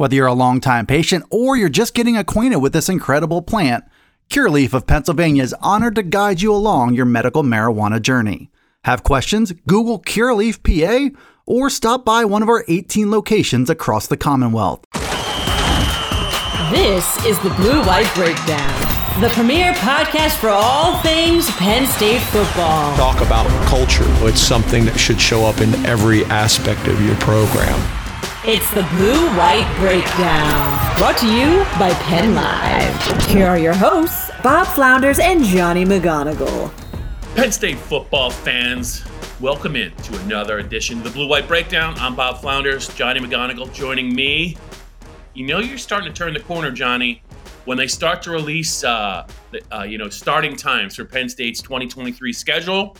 Whether you're a longtime patient or you're just getting acquainted with this incredible plant, Curaleaf of Pennsylvania is honored to guide you along your medical marijuana journey. Have questions? Google Curaleaf PA or stop by one of our 18 locations across the Commonwealth. This is the Blue White Breakdown, the premier podcast for all things Penn State football. Talk about culture. It's something that should show up in every aspect of your program. It's the Blue White Breakdown, brought to you by Penn Live. Here are your hosts, Bob Flounders and Johnny McGonigal. Penn State football fans, welcome in to another edition of the Blue White Breakdown. I'm Bob Flounders, Johnny McGonigal joining me. You know you're starting to turn the corner, Johnny, when they start to release, uh, uh, you know, starting times for Penn State's 2023 schedule.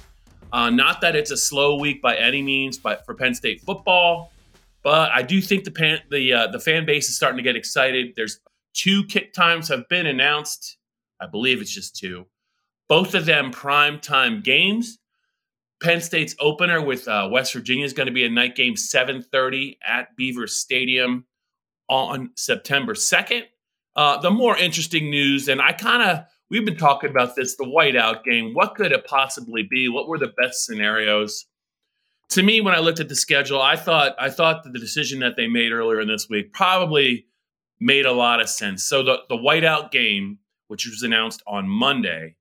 Uh, not that it's a slow week by any means, but for Penn State football, but I do think the pan, the uh, the fan base is starting to get excited. There's two kick times have been announced. I believe it's just two both of them prime time games. Penn State's opener with uh, West Virginia is going to be a night game, 7:30 at Beaver Stadium on September 2nd. Uh, the more interesting news, and I kind of we've been talking about this, the whiteout game. What could it possibly be? What were the best scenarios? To me, when I looked at the schedule, I thought I thought that the decision that they made earlier in this week probably made a lot of sense. So the the whiteout game, which was announced on Monday,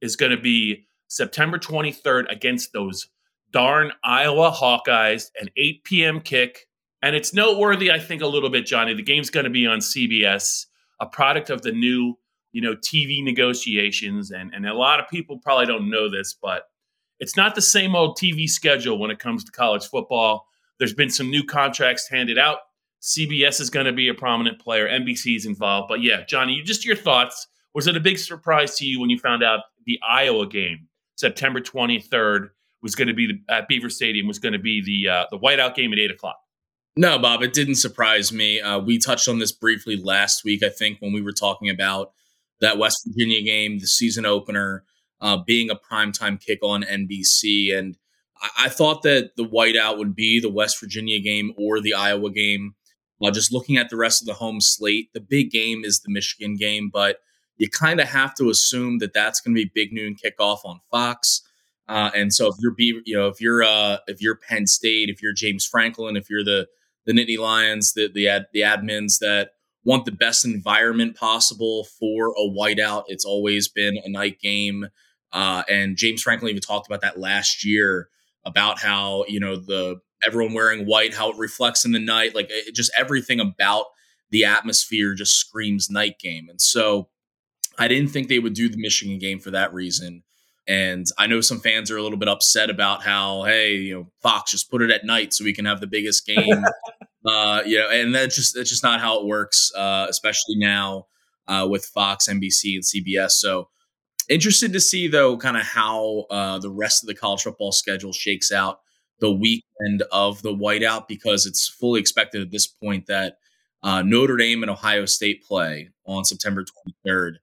is going to be September 23rd against those darn Iowa Hawkeyes, an 8 p.m. kick. And it's noteworthy, I think, a little bit, Johnny. The game's going to be on CBS, a product of the new, you know, TV negotiations. And, and a lot of people probably don't know this, but it's not the same old TV schedule when it comes to college football. There's been some new contracts handed out. CBS is going to be a prominent player. NBC is involved. But yeah, Johnny, just your thoughts. Was it a big surprise to you when you found out the Iowa game, September 23rd, was going to be the, at Beaver Stadium, was going to be the uh, the whiteout game at eight o'clock. No, Bob, it didn't surprise me. Uh, we touched on this briefly last week, I think, when we were talking about that West Virginia game, the season opener, uh, being a primetime kick on NBC. And I-, I, thought that the whiteout would be the West Virginia game or the Iowa game. Uh, just looking at the rest of the home slate, the big game is the Michigan game, but you kind of have to assume that that's going to be big noon kickoff on Fox. Uh, and so if you're you know if you're uh, if you're Penn State, if you're James Franklin, if you're the the Nittany Lions, the the ad, the admins that want the best environment possible for a whiteout, it's always been a night game. Uh, and James Franklin even talked about that last year about how you know the everyone wearing white, how it reflects in the night, like it, just everything about the atmosphere just screams night game. And so I didn't think they would do the Michigan game for that reason. And I know some fans are a little bit upset about how, hey, you know, Fox just put it at night so we can have the biggest game. uh, you know, and that's just that's just not how it works, uh, especially now uh, with Fox, NBC, and CBS. So interested to see though, kind of how uh, the rest of the college football schedule shakes out the weekend of the whiteout because it's fully expected at this point that uh, Notre Dame and Ohio State play on September 23rd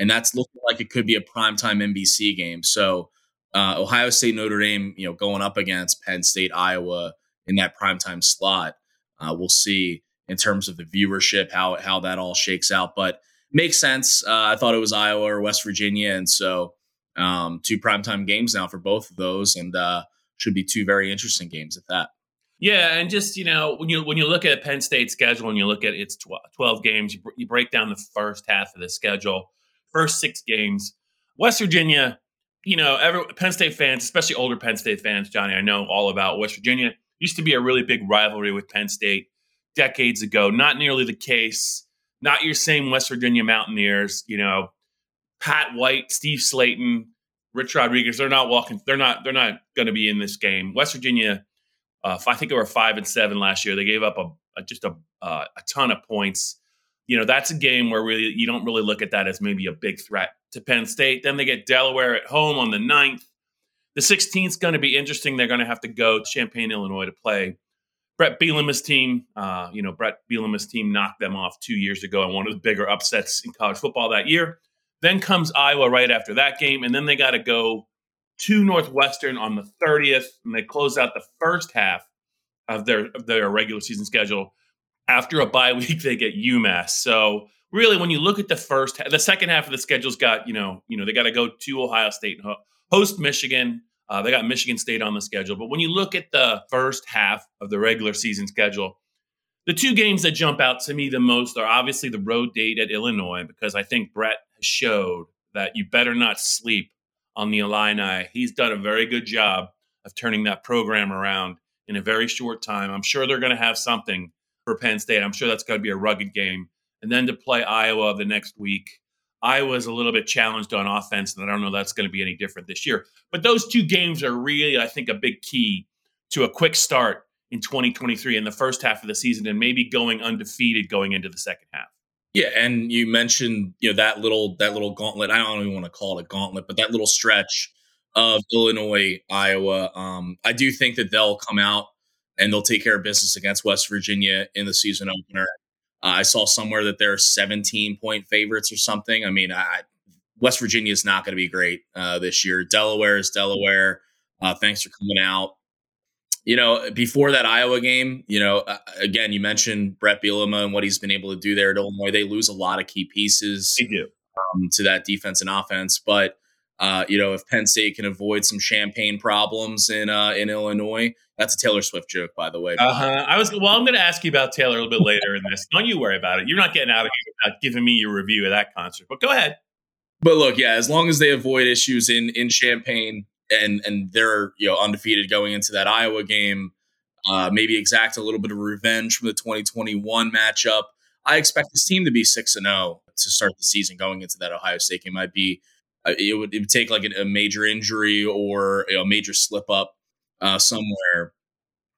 and that's looking like it could be a primetime NBC game. So uh, Ohio State, Notre Dame, you know, going up against Penn State, Iowa in that primetime slot. Uh, we'll see in terms of the viewership how how that all shakes out, but makes sense. Uh, I thought it was Iowa or West Virginia, and so um, two primetime games now for both of those, and uh, should be two very interesting games at that. Yeah, and just you know when you when you look at Penn State's schedule and you look at its 12, 12 games, you, you break down the first half of the schedule first six games. West Virginia, you know, every, Penn State fans, especially older Penn State fans, Johnny, I know all about West Virginia. Used to be a really big rivalry with Penn State decades ago. Not nearly the case. Not your same West Virginia Mountaineers. You know, Pat White, Steve Slaton, Rich Rodriguez. They're not walking. They're not. They're not going to be in this game. West Virginia. Uh, I think they were five and seven last year. They gave up a, a just a, uh, a ton of points you know, that's a game where really you don't really look at that as maybe a big threat to Penn State. Then they get Delaware at home on the 9th. The 16th is going to be interesting. They're going to have to go to Champaign, Illinois to play Bret Bielema's team. Uh, you know, Bret Bielema's team knocked them off two years ago in one of the bigger upsets in college football that year. Then comes Iowa right after that game, and then they got to go to Northwestern on the 30th, and they close out the first half of their of their regular season schedule. After a bye week, they get UMass. So really, when you look at the first, the second half of the schedule's got you know, you know, they got to go to Ohio State and host Michigan. Uh, they got Michigan State on the schedule. But when you look at the first half of the regular season schedule, the two games that jump out to me the most are obviously the road date at Illinois, because I think Bret showed that you better not sleep on the Illini. He's done a very good job of turning that program around in a very short time. I'm sure they're going to have something for Penn State. I'm sure that's going to be a rugged game. And then to play Iowa the next week Iowa's a little bit challenged on offense, and I don't know that's going to be any different this year. But those two games are really, I think, a big key to a quick start in 2023 in the first half of the season, and maybe going undefeated going into the second half. Yeah, and you mentioned you know that little that little gauntlet. I don't even want to call it a gauntlet, but that little stretch of Illinois, Iowa. Um, I do think that they'll come out and they'll take care of business against West Virginia in the season opener. Uh, I saw somewhere that they're 17 point favorites or something. I mean, I, West Virginia is not going to be great uh, this year. Delaware is Delaware. Uh, thanks for coming out. You know, before that Iowa game, you know, uh, again, you mentioned Bret Bielema and what he's been able to do there at Illinois. They lose a lot of key pieces um, to that defense and offense, but uh, you know, if Penn State can avoid some champagne problems in uh, in Illinois, that's a Taylor Swift joke, by the way. Uh huh. I was well. I'm going to ask you about Taylor a little bit later in this. Don't you worry about it. You're not getting out of here without giving me your review of that concert. But go ahead. But look, yeah, as long as they avoid issues in in Champaign and and they're you know undefeated going into that Iowa game, uh, maybe exact a little bit of revenge from the 2021 matchup. I expect this team to be six and zero oh to start the season going into that Ohio State game. I'd be it would, it would take like a, major injury or a major slip up uh, somewhere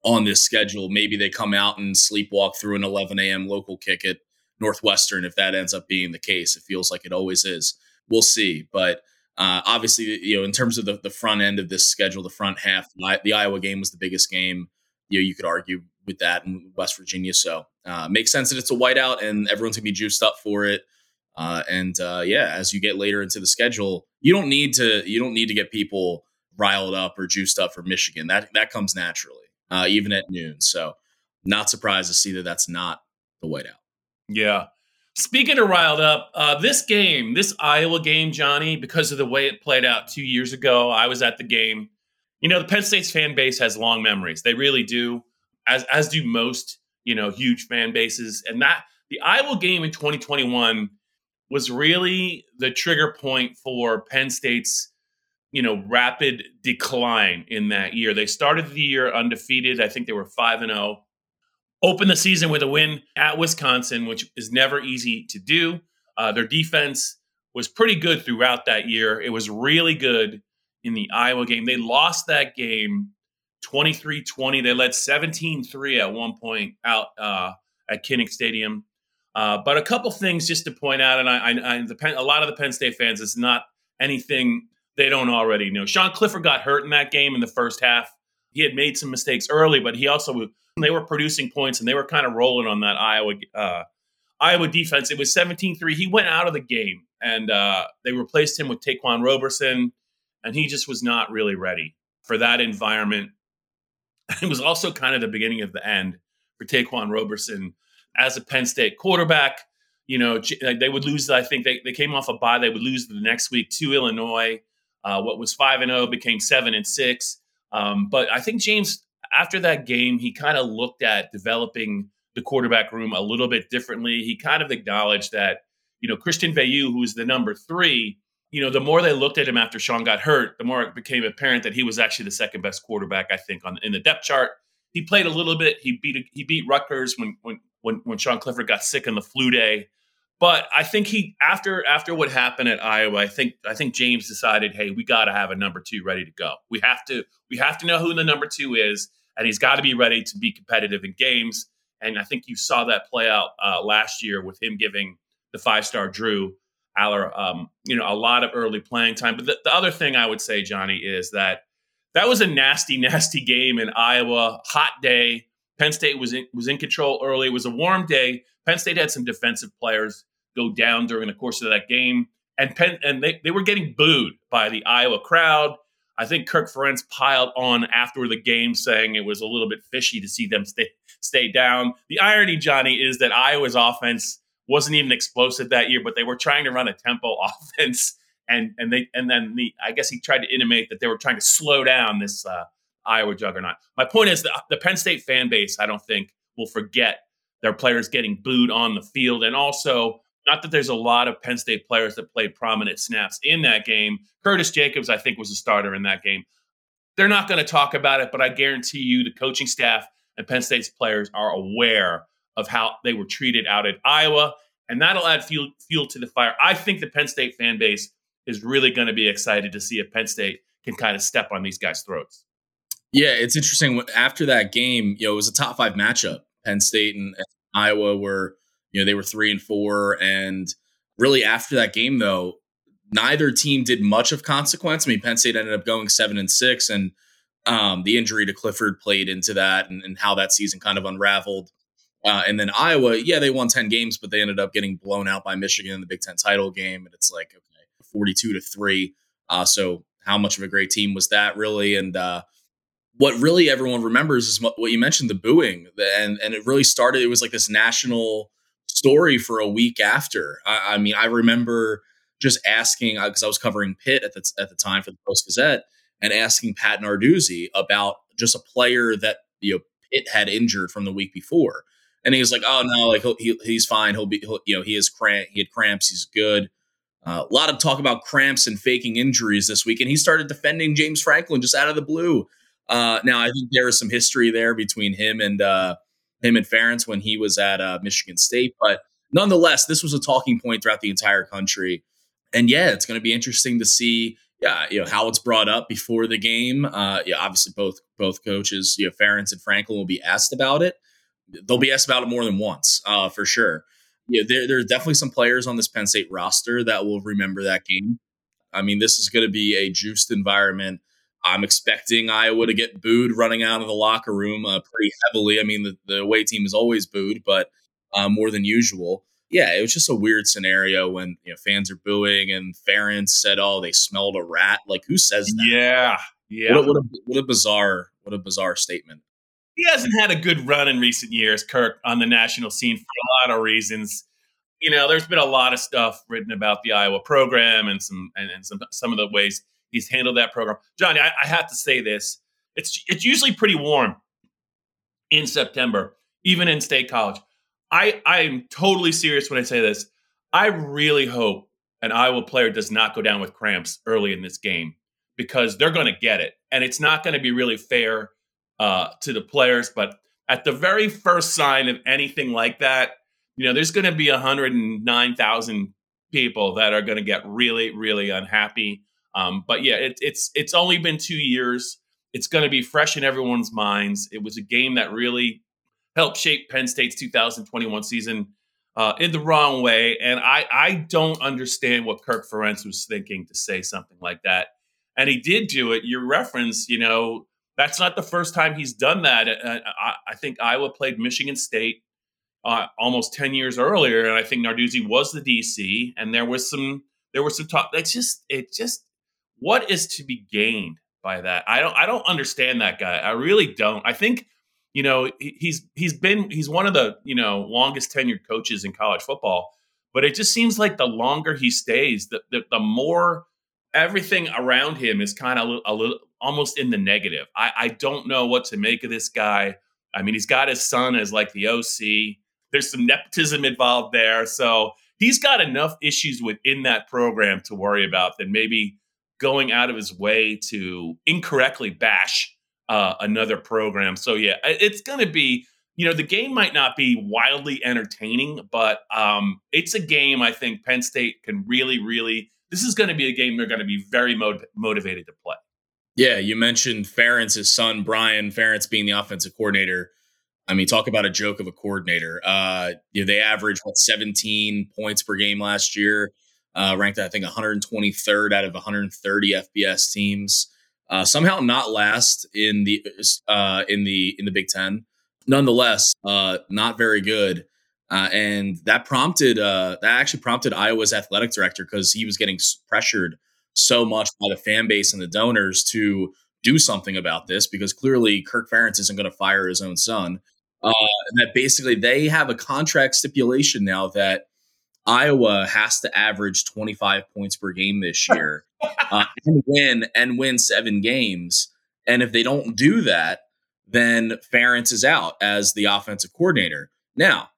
on this schedule. Maybe they come out and sleepwalk through an 11 a.m. local kick at Northwestern. If that ends up being the case, it feels like it always is. We'll see. But uh, obviously, you know, in terms of the, the front end of this schedule, the front half, the Iowa game was the biggest game. You know, you could argue with that in West Virginia. So uh, makes sense that it's a whiteout and everyone's gonna be juiced up for it. Uh, and uh, yeah, as you get later into the schedule, you don't need to you don't need to get people riled up or juiced up for Michigan. That that comes naturally, uh, even at noon. So, not surprised to see that that's not the whiteout. Yeah. Speaking of riled up, uh, this game, this Iowa game, Johnny, because of the way it played out two years ago, I was at the game. You know, the Penn State's fan base has long memories. They really do, as as do most, you know, huge fan bases. And that the Iowa game in 2021 was really the trigger point for Penn State's you know rapid decline in that year. They started the year undefeated. I think they were 5 and 0. Opened the season with a win at Wisconsin, which is never easy to do. Uh, their defense was pretty good throughout that year. It was really good in the Iowa game. They lost that game 23 20. They led 17 3 at one point out uh, at Kinnick Stadium. Uh, but a couple things just to point out, and I, I, I Penn, a lot of the Penn State fans, it's not anything they don't already know. Sean Clifford got hurt in that game in the first half. He had made some mistakes early, but he also they were producing points and they were kind of rolling on that Iowa uh, Iowa defense. It was 17-3. He went out of the game and uh, they replaced him with Ta'Quan Roberson, and he just was not really ready for that environment. It was also kind of the beginning of the end for Ta'Quan Roberson as a Penn State quarterback. You know, they would lose. I think they, they came off a bye. They would lose the next week to Illinois. Uh, what was five and zero oh became seven and six. Um, but I think James, after that game, he kind of looked at developing the quarterback room a little bit differently. He kind of acknowledged that you know Christian Veilleux, who was the number three, you know, the more they looked at him after Sean got hurt, the more it became apparent that he was actually the second best quarterback. I think on in the depth chart, he played a little bit. He beat he beat Rutgers when when when when Sean Clifford got sick on the flu day. But I think he after after what happened at Iowa, I think I think James decided, hey, we got to have a number two ready to go. We have to we have to know who the number two is, and he's got to be ready to be competitive in games. And I think you saw that play out uh, last year with him giving the five star Drew Allar, um, you know, a lot of early playing time. But the, the other thing I would say, Johnny, is that that was a nasty, nasty game in Iowa. Hot day. Penn State was in, was in control early. It was a warm day. Penn State had some defensive players go down during the course of that game, and Penn and they, they were getting booed by the Iowa crowd. I think Kirk Ferentz piled on after the game, saying it was a little bit fishy to see them stay stay down. The irony, Johnny, is that Iowa's offense wasn't even explosive that year, but they were trying to run a tempo offense, and and they and then the I guess he tried to intimate that they were trying to slow down this uh, Iowa juggernaut. My point is that the Penn State fan base, I don't think, will forget their players getting booed on the field, and also not that there's a lot of Penn State players that played prominent snaps in that game. Curtis Jacobs, I think, was a starter in that game. They're not going to talk about it, but I guarantee you the coaching staff and Penn State's players are aware of how they were treated out at Iowa, and that'll add fuel, fuel to the fire. I think the Penn State fan base is really going to be excited to see if Penn State can kind of step on these guys' throats. Yeah, it's interesting. After that game, you know, it was a top five matchup. Penn State and Iowa were you know, they were three and four. And really after that game, though, neither team did much of consequence. I mean, Penn State ended up going seven and six, and um, the injury to Clifford played into that and, and how that season kind of unraveled. Uh, and then Iowa, yeah, they won 10 games, but they ended up getting blown out by Michigan in the Big Ten title game. And it's like, 42 to three. Uh, so how much of a great team was that really? And uh, what really everyone remembers is what you mentioned, the booing. And, and it really started, it was like this national story for a week after. I, I mean, I remember just asking because uh, I was covering Pitt at the at the time for the Post Gazette and asking Pat Narduzzi about just a player that you know Pitt had injured from the week before, and he was like, "Oh no, like he, he's fine. He'll be, he'll, you know, he has cramp. He had cramps. He's good." Uh, a lot of talk about cramps and faking injuries this week, and he started defending James Franklin just out of the blue. Uh, now, I think there is some history there between him and uh, him and Ferentz when he was at uh, Michigan State. But nonetheless, this was a talking point throughout the entire country. And yeah, it's going to be interesting to see, yeah, you know, how it's brought up before the game. Uh, yeah, obviously both both coaches, you know, Ferentz and Franklin will be asked about it. They'll be asked about it more than once, uh, for sure. Yeah, there, are definitely some players on this Penn State roster that will remember that game. I mean, this is going to be a juiced environment. I'm expecting Iowa to get booed running out of the locker room uh, pretty heavily. I mean, the, the away team is always booed, but uh, more than usual. Yeah, it was just a weird scenario when you know fans are booing and Ferentz said, "Oh, they smelled a rat." Like, who says that? Yeah, yeah. What a, what a, what a bizarre, what a bizarre statement. He hasn't had a good run in recent years, Kirk, on the national scene for a lot of reasons. You know, there's been a lot of stuff written about the Iowa program and some and, and some some of the ways he's handled that program. Johnny, I, I have to say this: it's it's usually pretty warm in September, even in state college. I I'm totally serious when I say this. I really hope an Iowa player does not go down with cramps early in this game because they're going to get it, and it's not going to be really fair uh, to the players. But at the very first sign of anything like that, you know, there's going to be 109,000 people that are going to get really, really unhappy. Um, but yeah, it, it's it's only been two years. It's going to be fresh in everyone's minds. It was a game that really helped shape Penn State's 2021 season uh, in the wrong way, and I I don't understand what Kirk Ferentz was thinking to say something like that. And he did do it. Your reference, you know, that's not the first time he's done that. Uh, I, I think Iowa played Michigan State uh, almost 10 years earlier, and I think Narduzzi was the DC, and there was some there was some talk. It's just it just what is to be gained by that? I don't I don't understand that guy. I really don't. I think you know he's he's been he's one of the you know longest tenured coaches in college football, but it just seems like the longer he stays, the the, the more everything around him is kind of a, a little almost in the negative. I, I don't know what to make of this guy. I mean, he's got his son as like the OC. There's some nepotism involved there, so he's got enough issues within that program to worry about than maybe going out of his way to incorrectly bash uh, another program. So yeah, it's going to be you know the game might not be wildly entertaining, but um, it's a game I think Penn State can really, really. This is going to be a game they're going to be very motiv- motivated to play. Yeah, you mentioned Ferentz's son Brian Ferentz being the offensive coordinator. I mean, talk about a joke of a coordinator. Uh, you know, they averaged what 17 points per game last year, uh, ranked I think 123rd out of 130 FBS teams. Uh, somehow not last in the uh, in the in the Big Ten. Nonetheless, uh, not very good. Uh, and that prompted uh, that actually prompted Iowa's athletic director because he was getting pressured so much by the fan base and the donors to do something about this because clearly Kirk Ferentz isn't going to fire his own son. Uh, that basically they have a contract stipulation now that Iowa has to average 25 points per game this year uh, and win and win seven games. And if they don't do that, then Ferentz is out as the offensive coordinator. Now,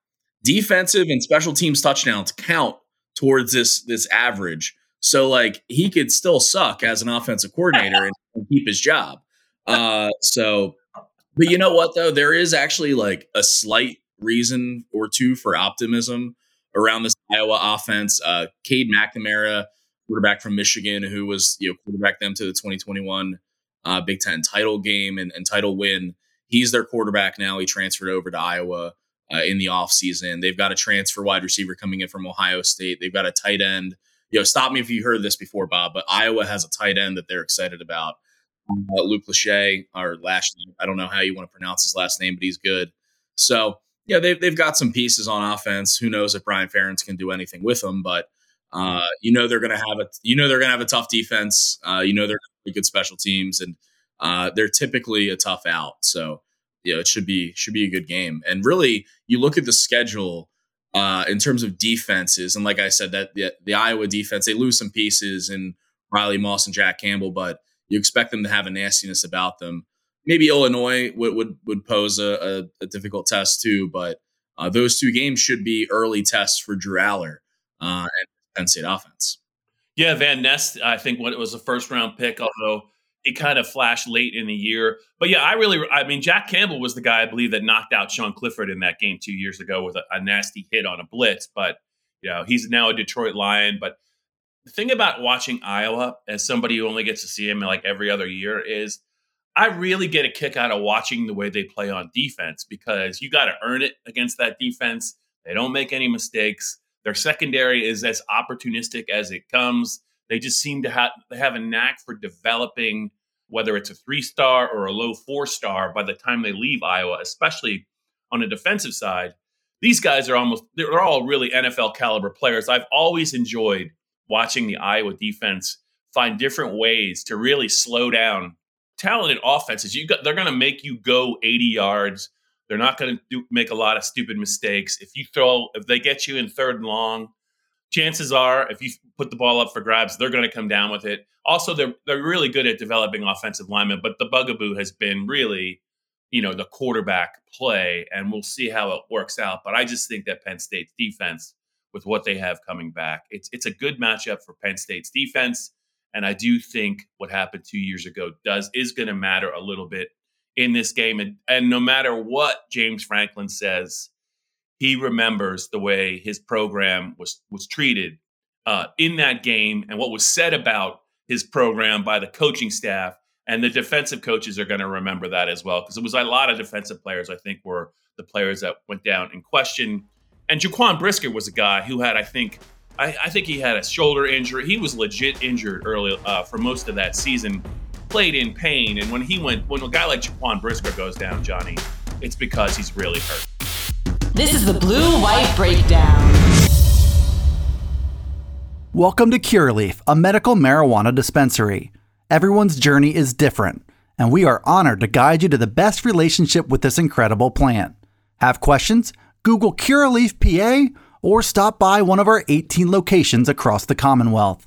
defensive and special teams touchdowns count towards this this average. So like he could still suck as an offensive coordinator and, and keep his job. Uh, so, but you know what though, there is actually like a slight reason or two for optimism around this Iowa offense. Uh, Cade McNamara, quarterback from Michigan, who was you know quarterback them to the 2021 uh, Big Ten title game and, and title win. He's their quarterback now. He transferred over to Iowa uh, in the offseason. They've got a transfer wide receiver coming in from Ohio State. They've got a tight end. You know, stop me if you heard this before, Bob, but Iowa has a tight end that they're excited about. Uh, Luke Lachey, or Lashley, I don't know how you want to pronounce his last name, but he's good. So, yeah, they've, they've got some pieces on offense. Who knows if Brian Ferentz can do anything with them, but uh, you know they're going to have a you know they're going to have a tough defense. Uh, you know they're good special teams, and uh, they're typically a tough out. So you know, it should be should be a good game. And really, you look at the schedule uh, in terms of defenses, and like I said, that the, the Iowa defense they lose some pieces in Riley Moss and Jack Campbell, but you expect them to have a nastiness about them. Maybe Illinois would would, would pose a, a, a difficult test too, but uh, those two games should be early tests for Drew Allar uh, and Penn State offense. Yeah, Van Ness, I think what it was a first round pick, although he kind of flashed late in the year. But yeah, I really, I mean, Jack Campbell was the guy I believe that knocked out Sean Clifford in that game two years ago with a, a nasty hit on a blitz. But you know, he's now a Detroit Lion. But the thing about watching Iowa as somebody who only gets to see him like every other year is I really get a kick out of watching the way they play on defense because you got to earn it against that defense. They don't make any mistakes. Their secondary is as opportunistic as it comes. They just seem to have they have a knack for developing whether it's a three star or a low four star by the time they leave Iowa, especially on a defensive side. These guys are almost they're all really NFL caliber players. I've always enjoyed watching the Iowa defense find different ways to really slow down talented offenses. You got they're going to make you go 80 yards. They're not going to make a lot of stupid mistakes. If you throw if they get you in third and long, chances are if you put the ball up for grabs, they're going to come down with it. Also, they're they're really good at developing offensive linemen, but the bugaboo has been really, you know, the quarterback play, and we'll see how it works out. But I just think that Penn State's defense, with what they have coming back, it's it's a good matchup for Penn State's defense. And I do think what happened two years ago does is going to matter a little bit in this game. And, and no matter what James Franklin says, he remembers the way his program was was treated uh, in that game and what was said about his program by the coaching staff and the defensive coaches are going to remember that as well because it was a lot of defensive players I think were the players that went down in question. And Jaquan Brisker was a guy who had I think I, I think he had a shoulder injury. He was legit injured early uh, for most of that season. Played in pain, and when he went, when a guy like Jaquan Brisker goes down, Johnny, it's because he's really hurt. This is the Blue White Breakdown. Welcome to Curaleaf, a medical marijuana dispensary. Everyone's journey is different, and we are honored to guide you to the best relationship with this incredible plant. Have questions? Google Curaleaf PA or stop by one of our 18 locations across the Commonwealth.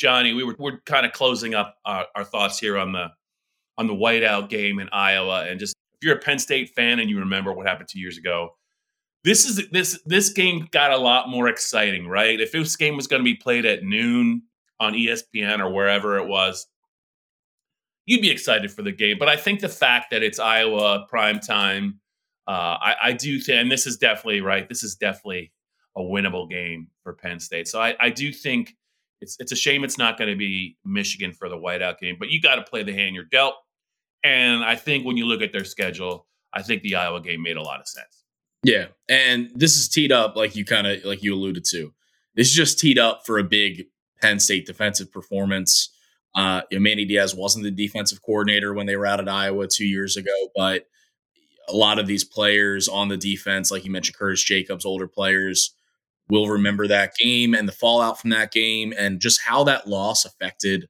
Johnny, we were we're kind of closing up our, our thoughts here on the on the whiteout game in Iowa, and just if you're a Penn State fan and you remember what happened two years ago, this is this this game got a lot more exciting, right? If this game was going to be played at noon on ESPN or wherever it was, you'd be excited for the game. But I think the fact that it's Iowa prime time, uh, I, I, do think, and this is definitely right. This is definitely a winnable game for Penn State. So I, I do think it's it's a shame it's not going to be Michigan for the whiteout game. But you got to play the hand you're dealt. And I think when you look at their schedule, I think the Iowa game made a lot of sense. Yeah, and this is teed up like you kind of like you alluded to. This is just teed up for a big Penn State defensive performance. Uh, Manny Diaz wasn't the defensive coordinator when they were out at Iowa two years ago, but a lot of these players on the defense, like you mentioned, Curtis Jacobs, older players, will remember that game and the fallout from that game and just how that loss affected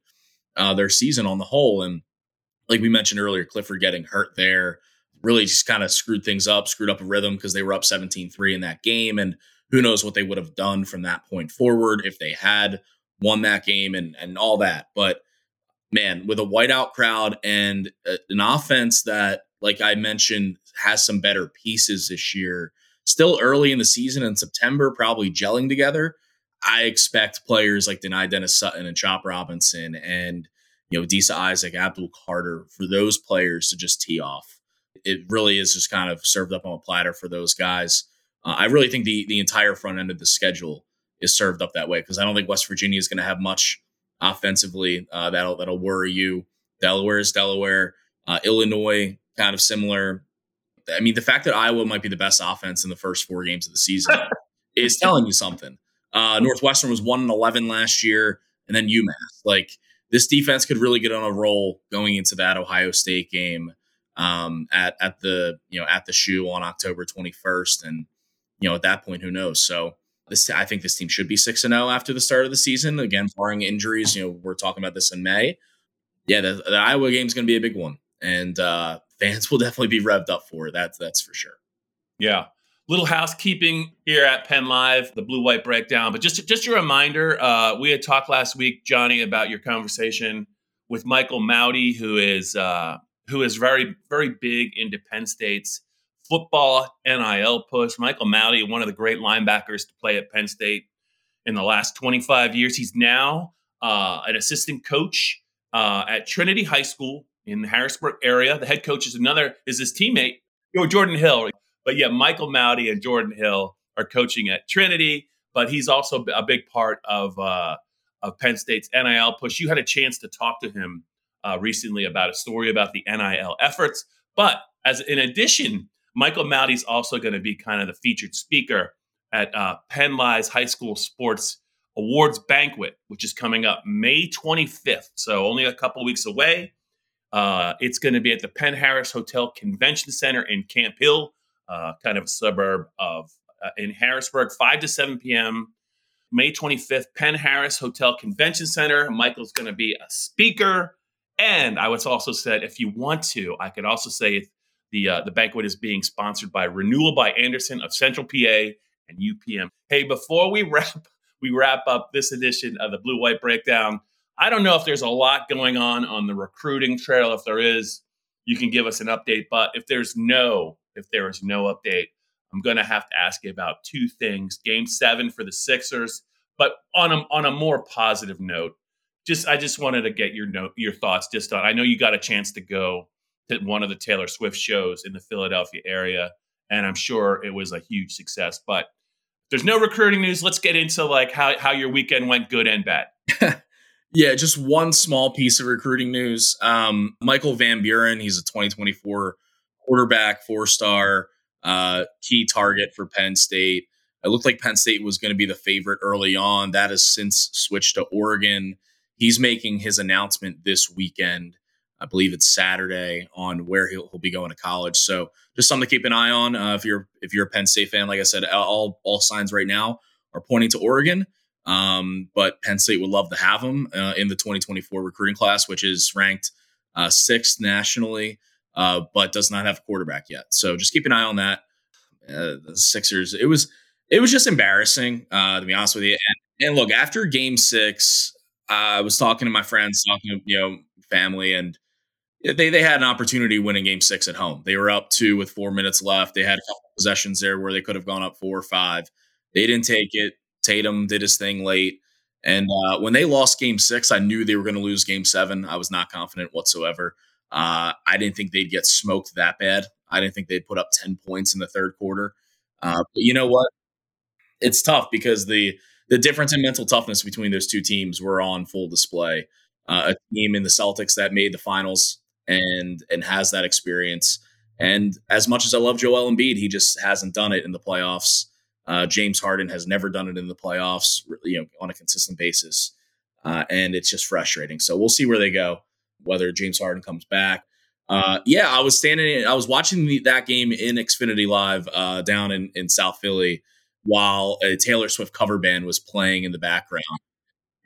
uh, their season on the whole. And like we mentioned earlier, Clifford getting hurt there really just kind of screwed things up, screwed up a rhythm because they were up 17 3 in that game. And who knows what they would have done from that point forward if they had won that game and, and all that. But man, with a whiteout crowd and a, an offense that, like I mentioned, has some better pieces this year, still early in the season in September, probably gelling together. I expect players like Dani Dennis Sutton and Chop Robinson and you know Adisa Isaac, Abdul Carter, for those players to just tee off. It really is just kind of served up on a platter for those guys. Uh, I really think the the entire front end of the schedule is served up that way because I don't think West Virginia is going to have much offensively uh, that'll that'll worry you. Delaware is Delaware. Uh, Illinois kind of similar. I mean, the fact that Iowa might be the best offense in the first four games of the season is telling you something. Uh, Northwestern was one and eleven last year, and then UMass. Like this defense could really get on a roll going into that Ohio State game um, at at the you know at the shoe on October twenty first, and you know at that point, who knows? So this, I think this team should be six and zero oh after the start of the season. Again, barring injuries, you know, we're talking about this in May. Yeah, the, the Iowa game is going to be a big one, and uh, fans will definitely be revved up for it. That's that's for sure. Yeah, little housekeeping here at Penn Live, the blue white breakdown. But just just a reminder, uh, we had talked last week, Johnny, about your conversation with Michael Mauti, who is uh, who is very very big into Penn State's football NIL push. Michael Mauti, one of the great linebackers to play at Penn State in the last 25 years. He's now uh, an assistant coach uh, at Trinity High School in the Harrisburg area. The head coach is another is his teammate, know, Jordan Hill. But yeah, Michael Mauti and Jordan Hill are coaching at Trinity, but he's also a big part of uh, of Penn State's NIL push. You had a chance to talk to him uh, recently about a story about the NIL efforts, but as in addition Michael Mauti's also going to be kind of the featured speaker at uh, Penn Live's High School Sports Awards Banquet, which is coming up May 25th. So only a couple weeks away. Uh, it's going to be at the Penn Harris Hotel Convention Center in Camp Hill, uh, kind of a suburb of uh, in Harrisburg, 5 to 7 p.m. May 25th, Penn Harris Hotel Convention Center. Michael's going to be a speaker. And I was also said, if you want to, I could also say the uh, the banquet is being sponsored by Renewal by Andersen of Central PA and UPM. Hey, before we wrap we wrap up this edition of the Blue White Breakdown, I don't know if there's a lot going on on the recruiting trail. If there is, you can give us an update. But if there's no if there is no update, I'm going to have to ask you about two things. Game seven for the Sixers, but on a on a more positive note. Just I just wanted to get your note your thoughts just on. I know you got a chance to go to one of the Taylor Swift shows in the Philadelphia area, and I'm sure it was a huge success. But there's no recruiting news. Let's get into like how how your weekend went, good and bad. yeah, just one small piece of recruiting news. Um, Michael Van Buren, he's a 2024 quarterback, four star, uh, key target for Penn State. It looked like Penn State was going to be the favorite early on. That has since switched to Oregon. He's making his announcement this weekend I believe it's Saturday on where he'll, he'll be going to college. So just something to keep an eye on. Uh, if you're if you're a Penn State fan, like I said, all all signs right now are pointing to Oregon. Um, but Penn State would love to have him uh, in the 2024 recruiting class, which is ranked uh, sixth nationally, uh, but does not have a quarterback yet. So just keep an eye on that. Uh, the Sixers, it was it was just embarrassing uh, to be honest with you. And, and look, after Game Six, I was talking to my friends, talking to you know family, and they they had an opportunity winning Game Six at home. They were up two with four minutes left. They had a couple possessions there where they could have gone up four or five. They didn't take it. Tatum did his thing late. And uh, when they lost game six, I knew they were going to lose game seven. I was not confident whatsoever. Uh, I didn't think they'd get smoked that bad. I didn't think they'd put up 10 points in the third quarter. Uh, but you know what? It's tough because the the difference in mental toughness between those two teams were on full display. Uh, a team in the Celtics that made the finals and and has that experience. And as much as I love Joel Embiid, he just hasn't done it in the playoffs. Uh, James Harden has never done it in the playoffs, you know, on a consistent basis, uh, and it's just frustrating. So we'll see where they go, whether James Harden comes back. Uh, yeah, I was standing, I was watching the, that game in Xfinity Live uh, down in, in South Philly while a Taylor Swift cover band was playing in the background,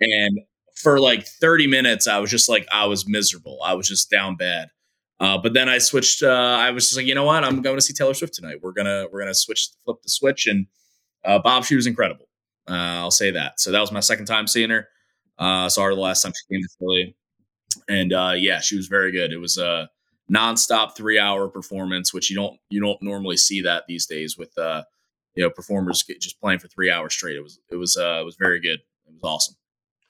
and for like 30 minutes, I was just like, I was miserable. I was just down bad. Uh, but then I switched. Uh, I was just like, you know what? I'm going to see Taylor Swift tonight. We're gonna we're gonna switch, flip the switch, and uh, Bob, she was incredible. Uh, I'll say that. So that was my second time seeing her. Uh, saw her the last time she came to Philly, and uh, yeah, she was very good. It was a nonstop three hour performance, which you don't you don't normally see that these days with uh, you know performers just playing for three hours straight. It was it was uh, it was very good. It was awesome.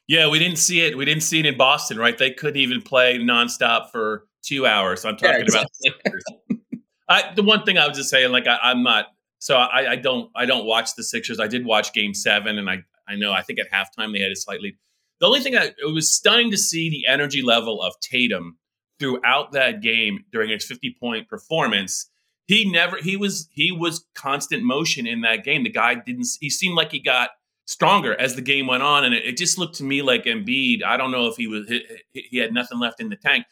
Yeah, we didn't see it. We didn't see it in Boston, right? They couldn't even play nonstop for two hours. I'm talking yeah, exactly. about. I, the one thing I was just saying, like I, I'm not so I, I, don't I don't watch the Sixers. I did watch Game Seven, and I I know I think at halftime they had a slight lead. The only thing that it was stunning to see the energy level of Tatum throughout that game during his 50 point performance. He never he was he was constant motion in that game. The guy didn't he seemed like he got stronger as the game went on, and it, it just looked to me like Embiid. I don't know if he was he, he had nothing left in the tank.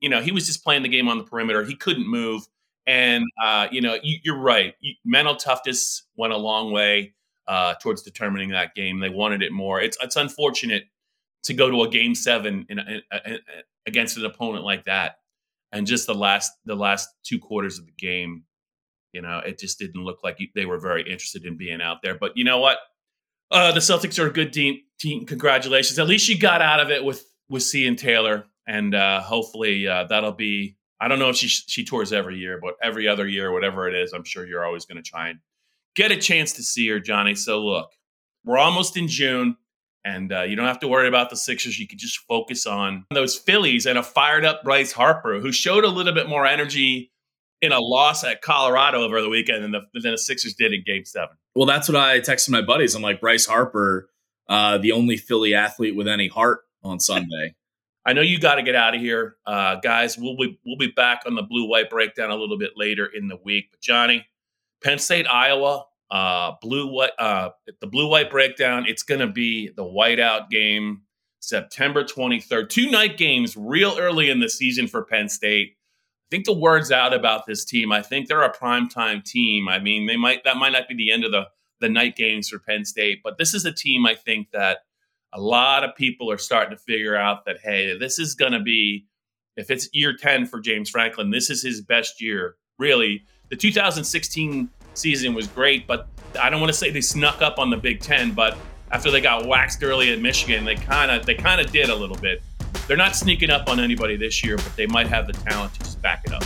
You know, he was just playing the game on the perimeter. He couldn't move and uh, you know, you, are right. Mental toughness went a long way uh, towards determining that game. They wanted it more. It's it's unfortunate to go to a game seven in, in, in, against an opponent like that, and just the last the last two quarters of the game, you know, it just didn't look like they were very interested in being out there. But you know what? Uh, the Celtics are a good team. Team, congratulations. At least you got out of it with with seeing Taylor, and uh, hopefully uh, that'll be I don't know if she she tours every year, but every other year, whatever it is, I'm sure you're always going to try and get a chance to see her, Johnny. So look, we're almost in June, and uh, you don't have to worry about the Sixers. You can just focus on those Phillies and a fired up Bryce Harper, who showed a little bit more energy in a loss at Colorado over the weekend than the, than the Sixers did in Game Seven. Well, that's what I texted my buddies. I'm like Bryce Harper, uh, the only Philly athlete with any heart on Sunday. I know you got to get out of here, uh, guys. We'll be we'll be back on the blue white breakdown a little bit later in the week. But Johnny, Penn State, Iowa, uh, blue white, uh, the blue white breakdown. It's going to be the whiteout game, September twenty third. Two night games, real early in the season for Penn State. I think the word's out about this team. I think they're a primetime team. I mean, they might that might not be the end of the the night games for Penn State, but this is a team I think that a lot of people are starting to figure out that hey, this is going to be if it's year 10 for James Franklin, this is his best year. Really, the 2016 season was great, but I don't want to say they snuck up on the Big 10, but after they got waxed early at Michigan, they kind of they kind of did a little bit. They're not sneaking up on anybody this year, but they might have the talent to just back it up.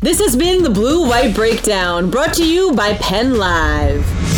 This has been the Blue White Breakdown, brought to you by Penn Live.